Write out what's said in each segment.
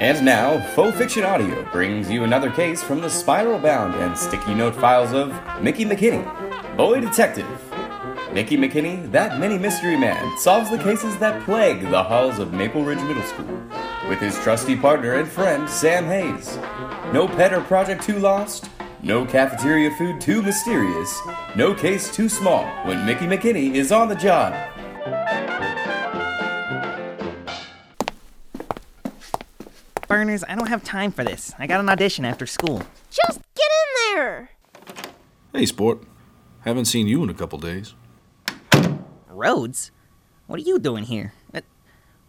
And now, Faux Fiction Audio brings you another case from the spiral bound and sticky note files of Mickey McKinney, Boy Detective. Mickey McKinney, that mini mystery man, solves the cases that plague the halls of Maple Ridge Middle School with his trusty partner and friend, Sam Hayes. No pet or project too lost, no cafeteria food too mysterious, no case too small when Mickey McKinney is on the job. Burners, I don't have time for this. I got an audition after school. Just get in there! Hey, sport. Haven't seen you in a couple days. Rhodes? What are you doing here?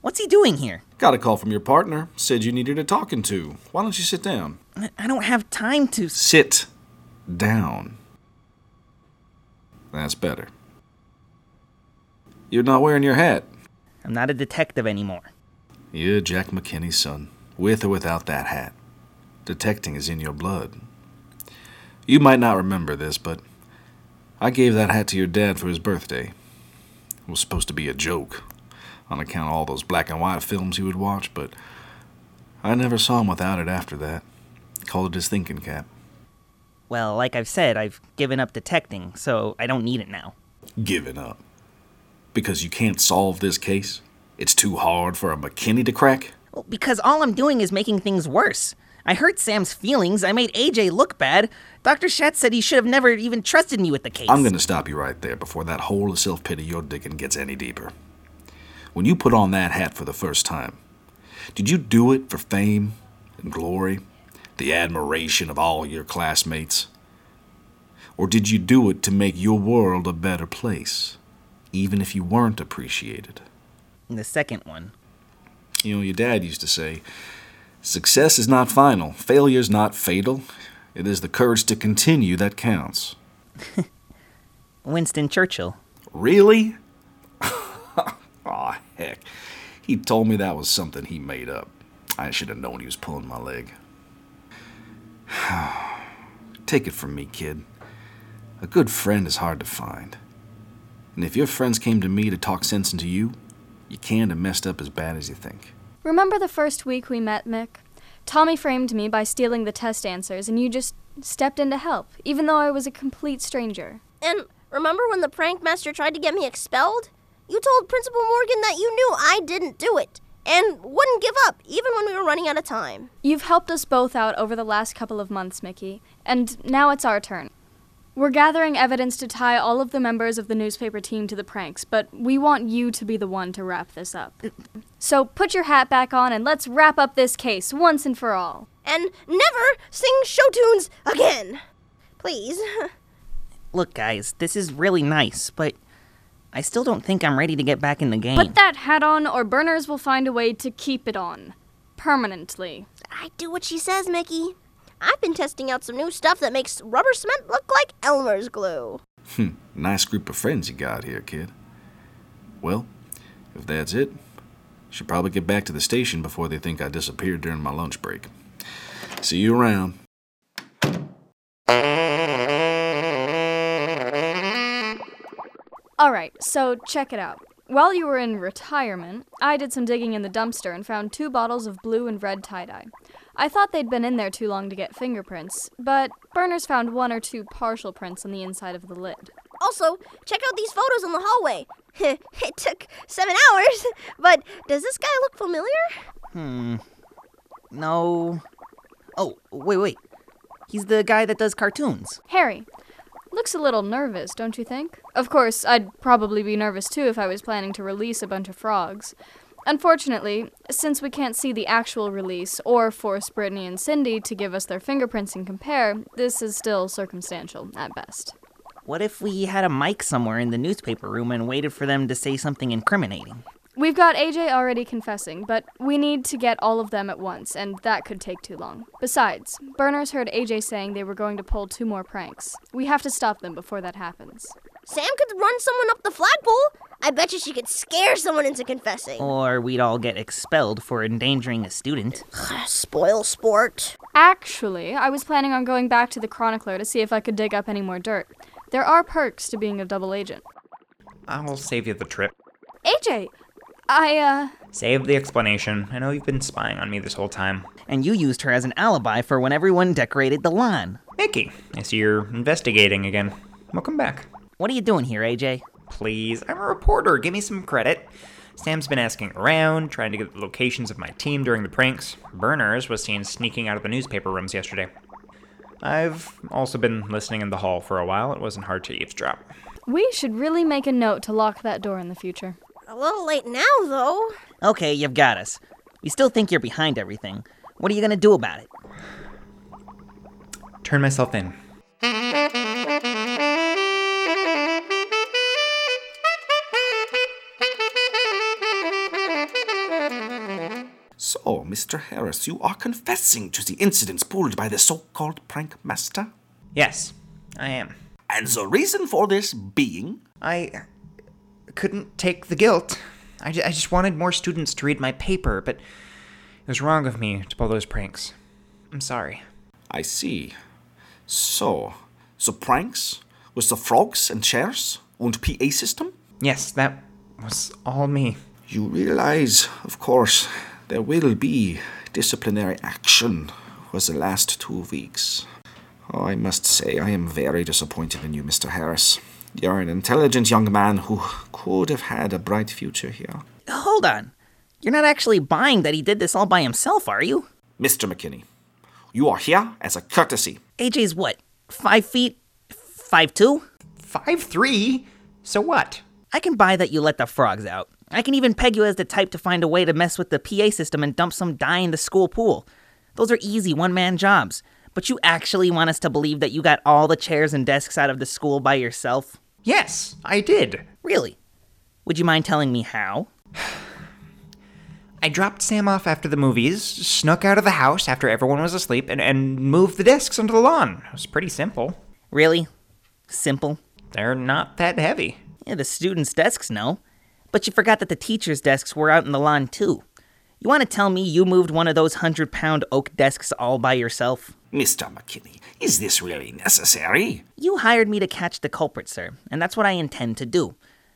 What's he doing here? Got a call from your partner. Said you needed a talking to. Why don't you sit down? I- I don't have time to. Sit down. That's better. You're not wearing your hat. I'm not a detective anymore. You're Jack McKinney's son, with or without that hat. Detecting is in your blood. You might not remember this, but I gave that hat to your dad for his birthday. It was supposed to be a joke, on account of all those black and white films he would watch, but I never saw him without it after that. Called it his thinking cap. Well, like I've said, I've given up detecting, so I don't need it now. Given up. Because you can't solve this case? It's too hard for a McKinney to crack? Because all I'm doing is making things worse. I hurt Sam's feelings. I made AJ look bad. Dr. Schatz said he should have never even trusted me with the case. I'm going to stop you right there before that hole of self pity you're digging gets any deeper. When you put on that hat for the first time, did you do it for fame and glory, the admiration of all your classmates? Or did you do it to make your world a better place, even if you weren't appreciated? The second one. You know, your dad used to say, Success is not final, failure is not fatal. It is the courage to continue that counts. Winston Churchill. Really? Aw, heck. He told me that was something he made up. I should have known he was pulling my leg. Take it from me, kid. A good friend is hard to find. And if your friends came to me to talk sense into you, you can't have messed up as bad as you think. Remember the first week we met, Mick? Tommy framed me by stealing the test answers, and you just stepped in to help, even though I was a complete stranger. And remember when the prank master tried to get me expelled? You told Principal Morgan that you knew I didn't do it and wouldn't give up, even when we were running out of time. You've helped us both out over the last couple of months, Mickey, and now it's our turn. We're gathering evidence to tie all of the members of the newspaper team to the pranks, but we want you to be the one to wrap this up. So put your hat back on and let's wrap up this case once and for all. And never sing show tunes again. Please. Look, guys, this is really nice, but I still don't think I'm ready to get back in the game. Put that hat on, or Burners will find a way to keep it on. Permanently. I do what she says, Mickey. I've been testing out some new stuff that makes rubber cement look like Elmer's glue. Hmm, nice group of friends you got here, kid. Well, if that's it, should probably get back to the station before they think I disappeared during my lunch break. See you around. Alright, so check it out. While you were in retirement, I did some digging in the dumpster and found two bottles of blue and red tie dye. I thought they'd been in there too long to get fingerprints, but Burners found one or two partial prints on the inside of the lid. Also, check out these photos in the hallway. it took seven hours, but does this guy look familiar? Hmm. No. Oh, wait, wait. He's the guy that does cartoons. Harry, looks a little nervous, don't you think? Of course, I'd probably be nervous too if I was planning to release a bunch of frogs. Unfortunately, since we can't see the actual release or force Brittany and Cindy to give us their fingerprints and compare, this is still circumstantial at best. What if we had a mic somewhere in the newspaper room and waited for them to say something incriminating? We've got AJ already confessing, but we need to get all of them at once, and that could take too long. Besides, Burners heard AJ saying they were going to pull two more pranks. We have to stop them before that happens. Sam could run someone up the flagpole. I bet you she could scare someone into confessing. Or we'd all get expelled for endangering a student. Spoil sport. Actually, I was planning on going back to the Chronicler to see if I could dig up any more dirt. There are perks to being a double agent. I'll save you the trip. AJ, I, uh. Save the explanation. I know you've been spying on me this whole time. And you used her as an alibi for when everyone decorated the lawn. Mickey, I see you're investigating again. Welcome back. What are you doing here, AJ? Please, I'm a reporter. Give me some credit. Sam's been asking around, trying to get the locations of my team during the pranks. Burners was seen sneaking out of the newspaper rooms yesterday. I've also been listening in the hall for a while. It wasn't hard to eavesdrop. We should really make a note to lock that door in the future. A little late now, though. Okay, you've got us. We still think you're behind everything. What are you gonna do about it? Turn myself in. Mr. Harris, you are confessing to the incidents pulled by the so called prank master? Yes, I am. And the reason for this being? I couldn't take the guilt. I, just wanted more students to read my paper, but it was wrong of me to pull those pranks. I'm sorry. I see. So, the pranks with the frogs and chairs and PA system? Yes, that was all me. You realize, of course, there will be disciplinary action for the last two weeks. Oh, I must say, I am very disappointed in you, Mr. Harris. You're an intelligent young man who could have had a bright future here. Hold on. You're not actually buying that he did this all by himself, are you? Mr. McKinney, you are here as a courtesy. AJ's what? Five feet? Five two? Five three? So what? I can buy that you let the frogs out. I can even peg you as the type to find a way to mess with the PA system and dump some dye in the school pool. Those are easy one man jobs. But you actually want us to believe that you got all the chairs and desks out of the school by yourself? Yes, I did. Really? Would you mind telling me how? I dropped Sam off after the movies, snuck out of the house after everyone was asleep, and, and moved the desks onto the lawn. It was pretty simple. Really? Simple? They're not that heavy. Yeah, the students' desks know. But you forgot that the teachers' desks were out in the lawn too. You want to tell me you moved one of those hundred pound oak desks all by yourself? Mr. McKinney, is this really necessary? You hired me to catch the culprit, sir, and that's what I intend to do.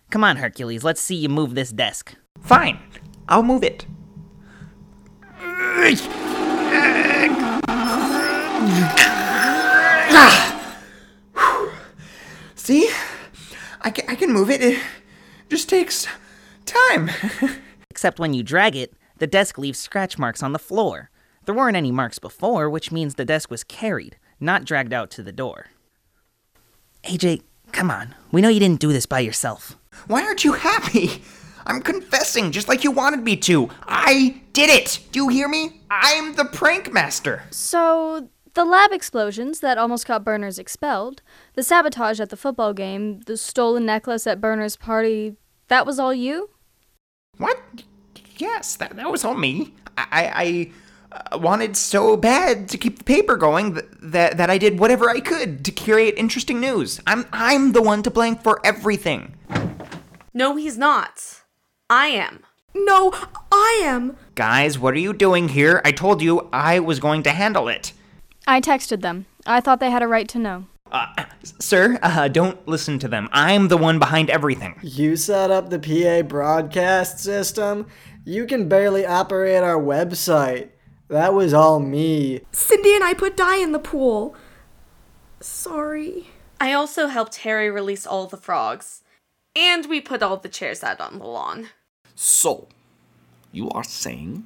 Come on, Hercules, let's see you move this desk. Fine, I'll move it. See? I can, I can move it. It just takes time. Except when you drag it, the desk leaves scratch marks on the floor. There weren't any marks before, which means the desk was carried, not dragged out to the door. AJ, come on. We know you didn't do this by yourself. Why aren't you happy? I'm confessing just like you wanted me to. I did it. Do you hear me? I'm the prank master. So, the lab explosions that almost got Burners expelled, the sabotage at the football game, the stolen necklace at Burners' party, that was all you? What? Yes, that, that was all me. I, I uh, wanted so bad to keep the paper going th- that, that I did whatever I could to curate interesting news. I'm, I'm the one to blame for everything. No, he's not. I am. No, I am. Guys, what are you doing here? I told you I was going to handle it. I texted them. I thought they had a right to know. Uh, sir, uh, don't listen to them. I'm the one behind everything. You set up the PA broadcast system? You can barely operate our website. That was all me. Cindy and I put dye in the pool. Sorry. I also helped Harry release all the frogs. And we put all the chairs out on the lawn. So, you are saying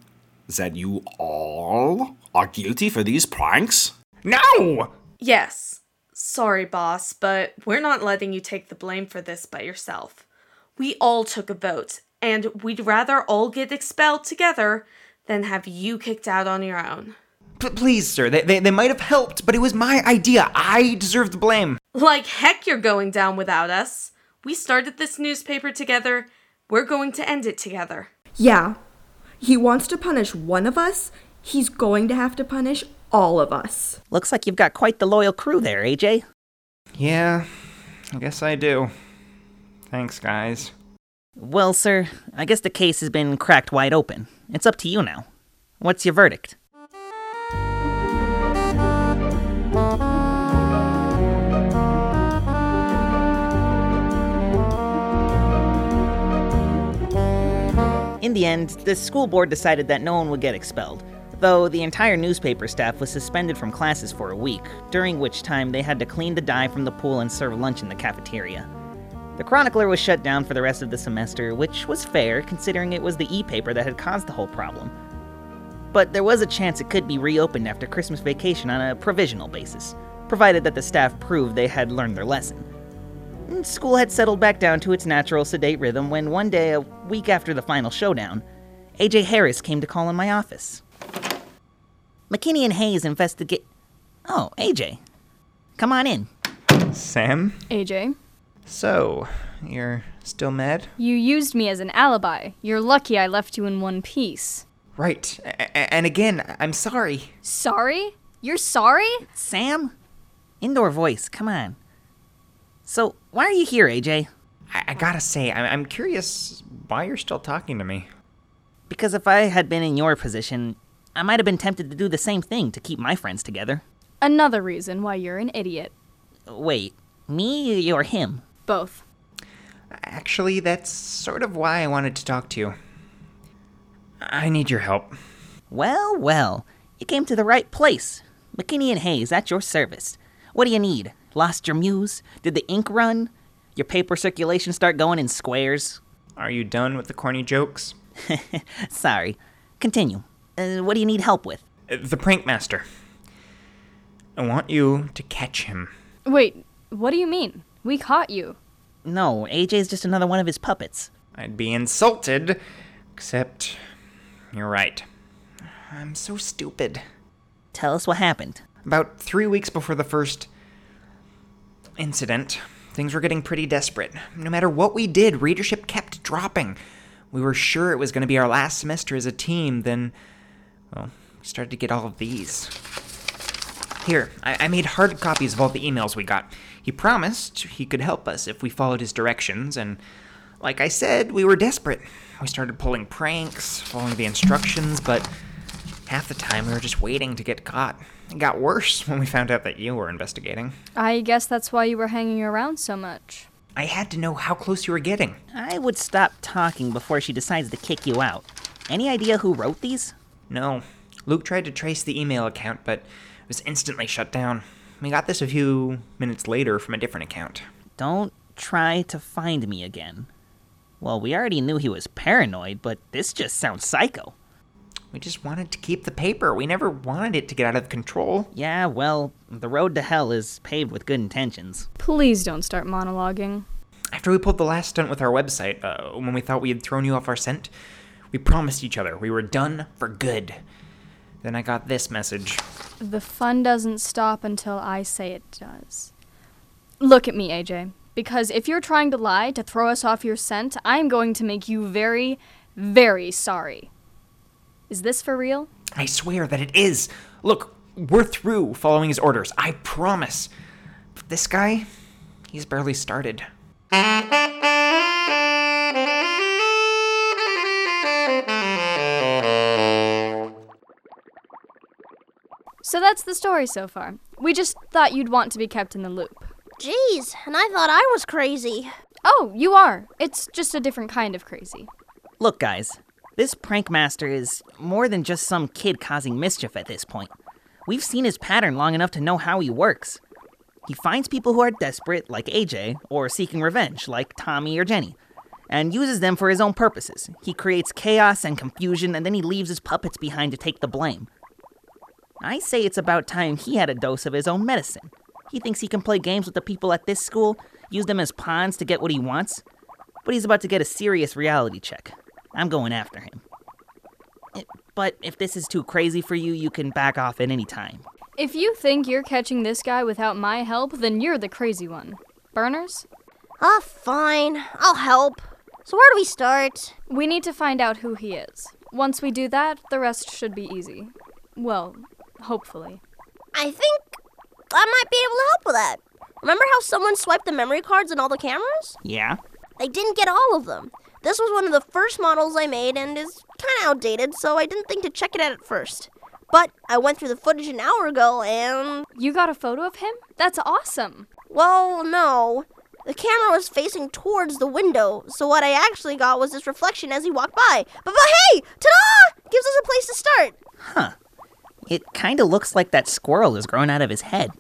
that you all are guilty for these pranks? No! Yes. Sorry, boss, but we're not letting you take the blame for this by yourself. We all took a vote, and we'd rather all get expelled together than have you kicked out on your own. P- please, sir, they, they, they might have helped, but it was my idea. I deserve the blame. Like heck, you're going down without us. We started this newspaper together. We're going to end it together. Yeah. He wants to punish one of us. He's going to have to punish all of us. Looks like you've got quite the loyal crew there, AJ. Yeah, I guess I do. Thanks, guys. Well, sir, I guess the case has been cracked wide open. It's up to you now. What's your verdict? In the end, the school board decided that no one would get expelled, though the entire newspaper staff was suspended from classes for a week, during which time they had to clean the dye from the pool and serve lunch in the cafeteria. The Chronicler was shut down for the rest of the semester, which was fair considering it was the e paper that had caused the whole problem. But there was a chance it could be reopened after Christmas vacation on a provisional basis, provided that the staff proved they had learned their lesson. And School had settled back down to its natural sedate rhythm when one day, a week after the final showdown, AJ Harris came to call in my office. McKinney and Hayes investigate. Oh, AJ. Come on in. Sam? AJ, So, you're still mad? you used me as an alibi. You're lucky I left you in one piece. Right. A- a- and again, I'm sorry. Sorry? You're sorry? Sam? Indoor voice, come on. So, why are you here, AJ? I, I gotta say, I- I'm curious why you're still talking to me. Because if I had been in your position, I might have been tempted to do the same thing to keep my friends together. Another reason why you're an idiot. Wait, me or him? Both. Actually, that's sort of why I wanted to talk to you. I need your help. Well, well, you came to the right place. McKinney and Hayes, at your service. What do you need? Lost your muse? Did the ink run? Your paper circulation start going in squares? Are you done with the corny jokes? Sorry. Continue. Uh, what do you need help with? Uh, The prank master. I want you to catch him. Wait, what do you mean? We caught you. No, AJ's just another one of his puppets. I'd be insulted, except you're right. I'm so stupid. Tell us what happened. About three weeks before the first incident, things were getting pretty desperate. No matter what we did, readership kept dropping. We were sure it was going to be our last semester as a team, then, well, we started to get all of these. Here, I, I made hard copies of all the emails we got. He promised he could help us if we followed his directions, and like I said, we were desperate. We started pulling pranks, following the instructions, but half the time we were just waiting to get caught. It got worse when we found out that you were investigating. I guess that's why you were hanging around so much. I had to know how close you were getting. I would stop talking before she decides to kick you out. Any idea who wrote these? No. Luke tried to trace the email account, but it was instantly shut down. We got this a few minutes later from a different account. Don't try to find me again. Well, we already knew he was paranoid, but this just sounds psycho. We just wanted to keep the paper. We never wanted it to get out of control. Yeah, well, the road to hell is paved with good intentions. Please don't start monologuing. After we pulled the last stunt with our website, uh, when we thought we had thrown you off our scent, we promised each other we were done for good. Then I got this message. The fun doesn't stop until I say it does. Look at me, AJ. Because if you're trying to lie to throw us off your scent, I'm going to make you very, very sorry. Is this for real? I swear that it is. Look, we're through following his orders. I promise. But this guy, he's barely started. So that's the story so far. We just thought you'd want to be kept in the loop. Jeez, and I thought I was crazy. Oh, you are. It's just a different kind of crazy. Look, guys, this prank master is more than just some kid causing mischief at this point. We've seen his pattern long enough to know how he works. He finds people who are desperate, like AJ, or seeking revenge, like Tommy or Jenny, and uses them for his own purposes. He creates chaos and confusion, and then he leaves his puppets behind to take the blame. I say it's about time he had a dose of his own medicine. He thinks he can play games with the people at this school, use them as pawns to get what he wants, but he's about to get a serious reality check. I'm going after him. Eh, But if this is too crazy for you, you can back off at any time. If you think you're catching this guy without my help, then you're the crazy one. Burners? Ah, fine. I'll help. So where do we start? We need to find out who he is. Once we do that, the rest should be easy. Well, hopefully. I think I might be able to help with that. Remember how someone swiped the memory cards in all the cameras? Yeah? I didn't get all of them. This was one of the first models I made and is kind of outdated, so I didn't think to check it out at first. But I went through the footage an hour ago and. You got a photo of him? That's awesome. Well, no. the camera was facing towards the window, so what I actually got was this reflection as he walked by. But, but hey, ta-da! Gives us a place to start. It kind of looks like that squirrel is growing out of his head.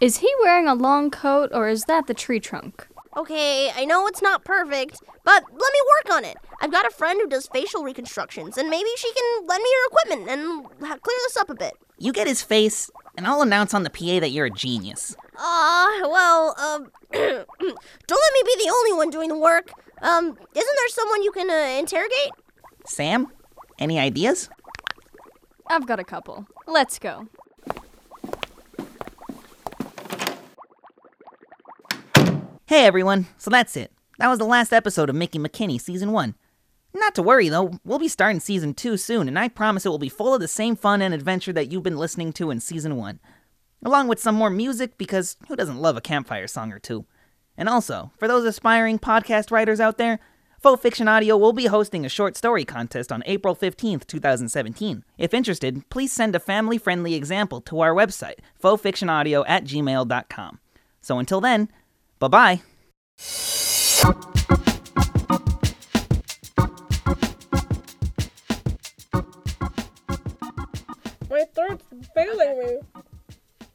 Is he wearing a long coat or is that the tree trunk? Okay, I know it's not perfect, but let me work on it. I've got a friend who does facial reconstructions, and maybe she can lend me her equipment and clear this up a bit. You get his face, and I'll announce on the PA that you're a genius. Ah, well, um, don't let me be the only one doing the work. Um, isn't there someone you can uh, interrogate? Sam, any ideas? I've got a couple. Let's go. Hey everyone, so that's it. That was the last episode of Mickey McKinney Season 1. Not to worry though, we'll be starting Season 2 soon, and I promise it will be full of the same fun and adventure that you've been listening to in Season 1. Along with some more music, because who doesn't love a campfire song or two? And also, for those aspiring podcast writers out there, Faux Fiction Audio will be hosting a short story contest on April 15th, 2017. If interested, please send a family friendly example to our website, fauxfictionaudio at gmail.com. So until then, bye bye. My throat's failing me.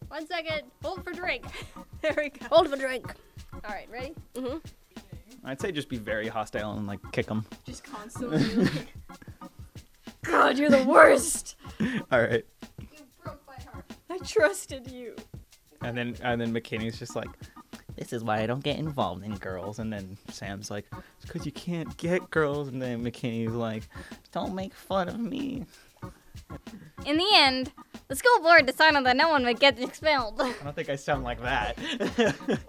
One second. Hold for drink. there we go. Hold for drink. All right, ready? Mm-hmm. I'd say just be very hostile and like kick them. Just constantly like. God, you're the worst. All right. I trusted you. And then and then McKinney's just like, this is why I don't get involved in girls. And then Sam's like, it's because you can't get girls. And then McKinney's like, don't make fun of me. In the end, the school board decided that no one would get expelled. I don't think I sound like that.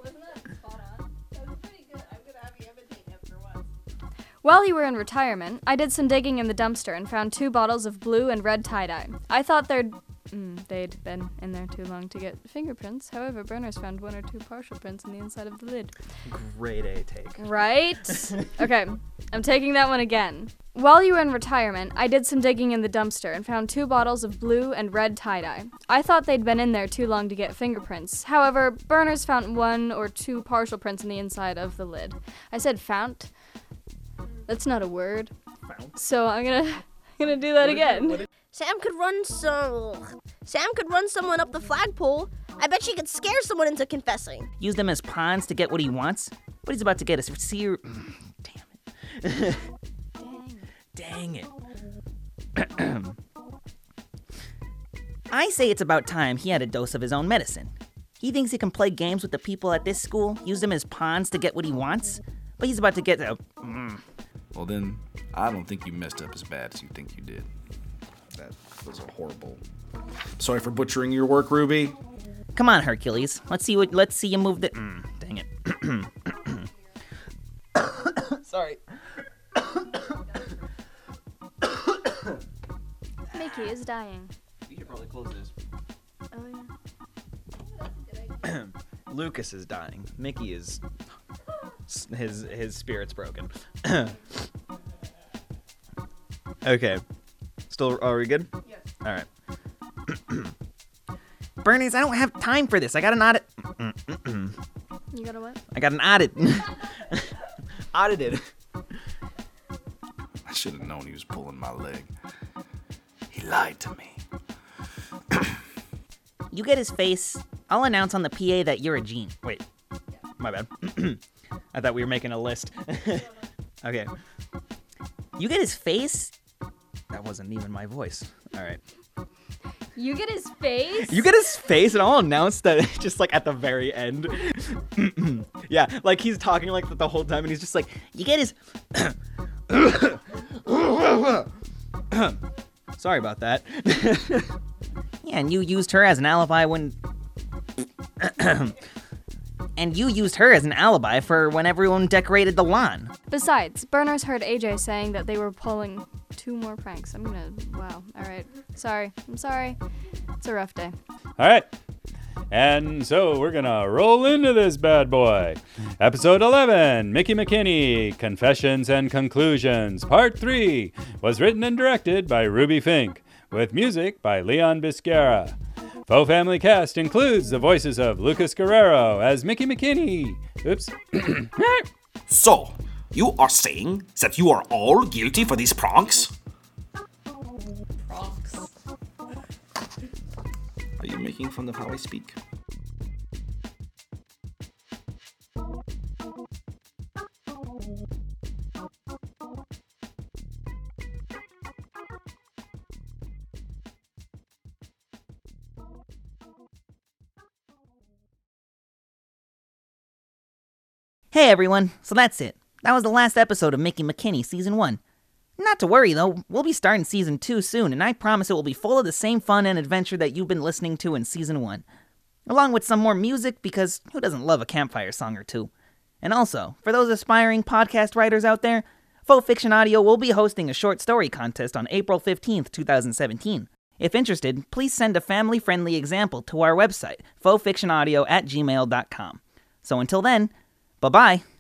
While you were in retirement, I did some digging in the dumpster and found two bottles of blue and red tie dye. I thought they'd mm, they'd been in there too long to get fingerprints. However, burners found one or two partial prints on the inside of the lid. Great A take. Right? okay, I'm taking that one again. While you were in retirement, I did some digging in the dumpster and found two bottles of blue and red tie dye. I thought they'd been in there too long to get fingerprints. However, burners found one or two partial prints on the inside of the lid. I said fount. That's not a word. So I'm gonna I'm gonna do that again. Sam could run some. Sam could run someone up the flagpole. I bet she could scare someone into confessing. Use them as pawns to get what he wants. But he's about to get a seer. Mm, damn it. Dang it. I say it's about time he had a dose of his own medicine. He thinks he can play games with the people at this school, use them as pawns to get what he wants, but he's about to get a. Well, then, I don't think you messed up as bad as you think you did. That was a horrible. Sorry for butchering your work, Ruby. Come on, Hercules. Let's see what. Let's see you move the. Mm, dang it. Sorry. Mickey is dying. You should probably close this. Oh yeah. Lucas is dying. Mickey is his his spirit's broken. okay. Still are we good? Yes. All right. Burners, I don't have time for this. I got an audit. You got a what? I got an audit. Audited. I should have known he was pulling my leg. He lied to me. You get his face. I'll announce on the PA that you're a gene. Wait. My bad. I thought we were making a list. okay. You get his face. That wasn't even my voice. All right. You get his face? You get his face, and I'll announce that just like at the very end. yeah, like he's talking like the whole time, and he's just like, you get his. Sorry about that. yeah, and you used her as an alibi when. and you used her as an alibi for when everyone decorated the lawn. Besides, Burners heard AJ saying that they were pulling two more pranks. I'm gonna. Wow. Alright. Sorry. I'm sorry. It's a rough day. All right. And so we're going to roll into this bad boy. Episode 11 Mickey McKinney Confessions and Conclusions, Part 3 was written and directed by Ruby Fink, with music by Leon Biscara. Faux Family Cast includes the voices of Lucas Guerrero as Mickey McKinney. Oops. So, you are saying that you are all guilty for these pranks? Are you making fun of how I speak? Hey everyone, so that's it. That was the last episode of Mickey McKinney Season 1. Not to worry though, we'll be starting Season 2 soon, and I promise it will be full of the same fun and adventure that you've been listening to in Season 1. Along with some more music, because who doesn't love a campfire song or two? And also, for those aspiring podcast writers out there, Faux Fiction Audio will be hosting a short story contest on April 15th, 2017. If interested, please send a family friendly example to our website, fauxfictionaudio at gmail.com. So until then, bye bye.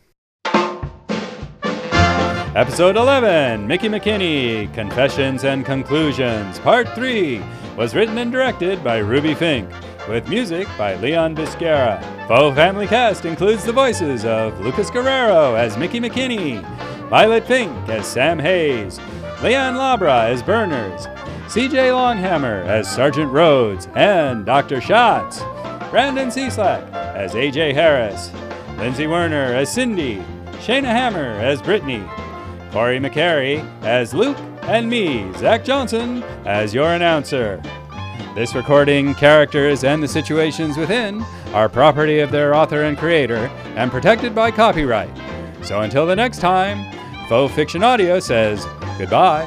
Episode 11 Mickey McKinney Confessions and Conclusions, Part 3 was written and directed by Ruby Fink, with music by Leon Biscara. Faux Family Cast includes the voices of Lucas Guerrero as Mickey McKinney, Violet Fink as Sam Hayes, Leon Labra as Burners, CJ Longhammer as Sergeant Rhodes and Dr. Schatz, Brandon Cieslak as AJ Harris, Lindsay Werner as Cindy, Shayna Hammer as Brittany, Corey McCary as Luke, and me, Zach Johnson, as your announcer. This recording, characters, and the situations within are property of their author and creator and protected by copyright. So until the next time, Faux Fiction Audio says goodbye.